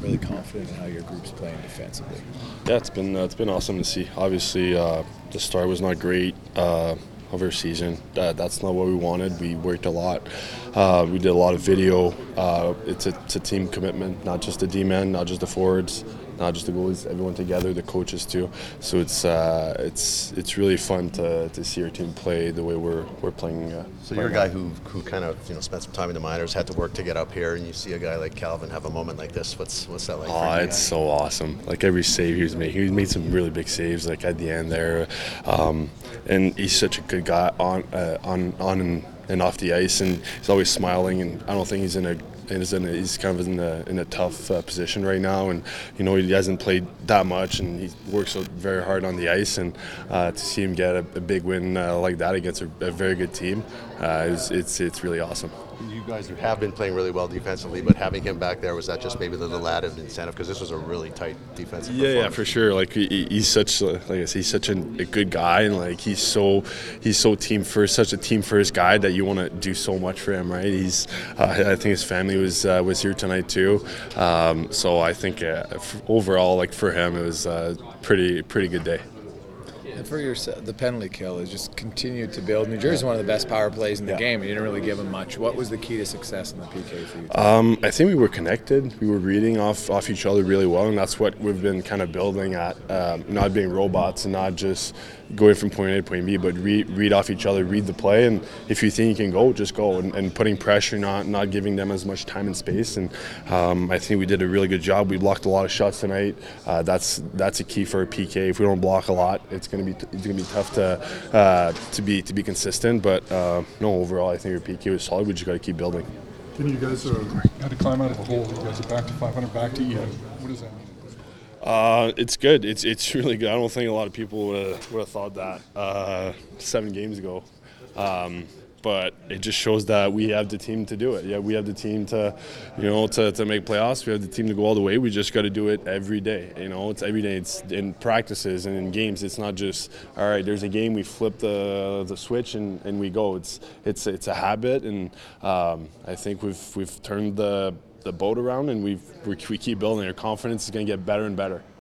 really confident in how your group's playing defensively. Yeah, it's been uh, it's been awesome to see. Obviously, uh, the start was not great uh, of our season. Uh, that's not what we wanted. We worked a lot. Uh, we did a lot of video. Uh, it's, a, it's a team commitment, not just the D men, not just the forwards, not just the goalies. Everyone together, the coaches too. So it's uh, it's it's really fun to, to see our team play the way we're we're playing. Uh, So you're a guy who, who kind of you know spent some time in the minors, had to work to get up here, and you see a guy like Calvin have a moment like this. What's what's that like? Oh, it's so awesome! Like every save he was making, he made some really big saves. Like at the end there, um, and he's such a good guy on uh, on on and, and off the ice, and he's always smiling. And I don't think he's in a he's, in a, he's kind of in a, in a tough uh, position right now, and you know he hasn't played that much, and he works very hard on the ice. And uh, to see him get a, a big win uh, like that against a, a very good team, uh, is, it's it's really awesome. You guys have been playing really well defensively, but having him back there was that just maybe the little added incentive because this was a really tight defensive. Yeah, yeah, for sure. Like he, he's such, a, like I said, he's such a, a good guy, and like he's so, he's so team first, such a team first guy that you want to do so much for him, right? He's, uh, I think his family was uh, was here tonight too, um, so I think uh, f- overall, like for him, it was a pretty pretty good day. And for your the penalty kill is just continued to build. New Jersey's one of the best power plays in the Yeah. game. and You didn't really give them much. What was the key to success in the PK for you? Um, I think we were connected. We were reading off off each other really well, and that's what we've been kind of building at. Um, not being robots and not just going from point A to point B, but read, read off each other, read the play, and if you think you can go, just go. And, and putting pressure, not not giving them as much time and space. And um, I think we did a really good job. We blocked a lot of shots tonight. Uh, that's that's a key for a PK. If we don't block a lot, it's gonna be it's gonna be tough to uh, to be to be consistent. But uh, no, overall, I think your PK was solid. We just got to keep building. Then you guys uh, had to climb out of the hole. You guys are back to 500, back to even. What does that mean? Uh, it's good. It's it's really good. I don't think a lot of people would have, would have thought that uh, seven games ago. Um, but it just shows that we have the team to do it. Yeah, we have the team to, you know, to, to make playoffs. We have the team to go all the way. We just got to do it every day. You know, it's every day. It's in practices and in games. It's not just all right. There's a game. We flip the the switch and, and we go. It's it's it's a habit, and um, I think we've we've turned the the boat around and we've we we keep building. Our confidence is going to get better and better.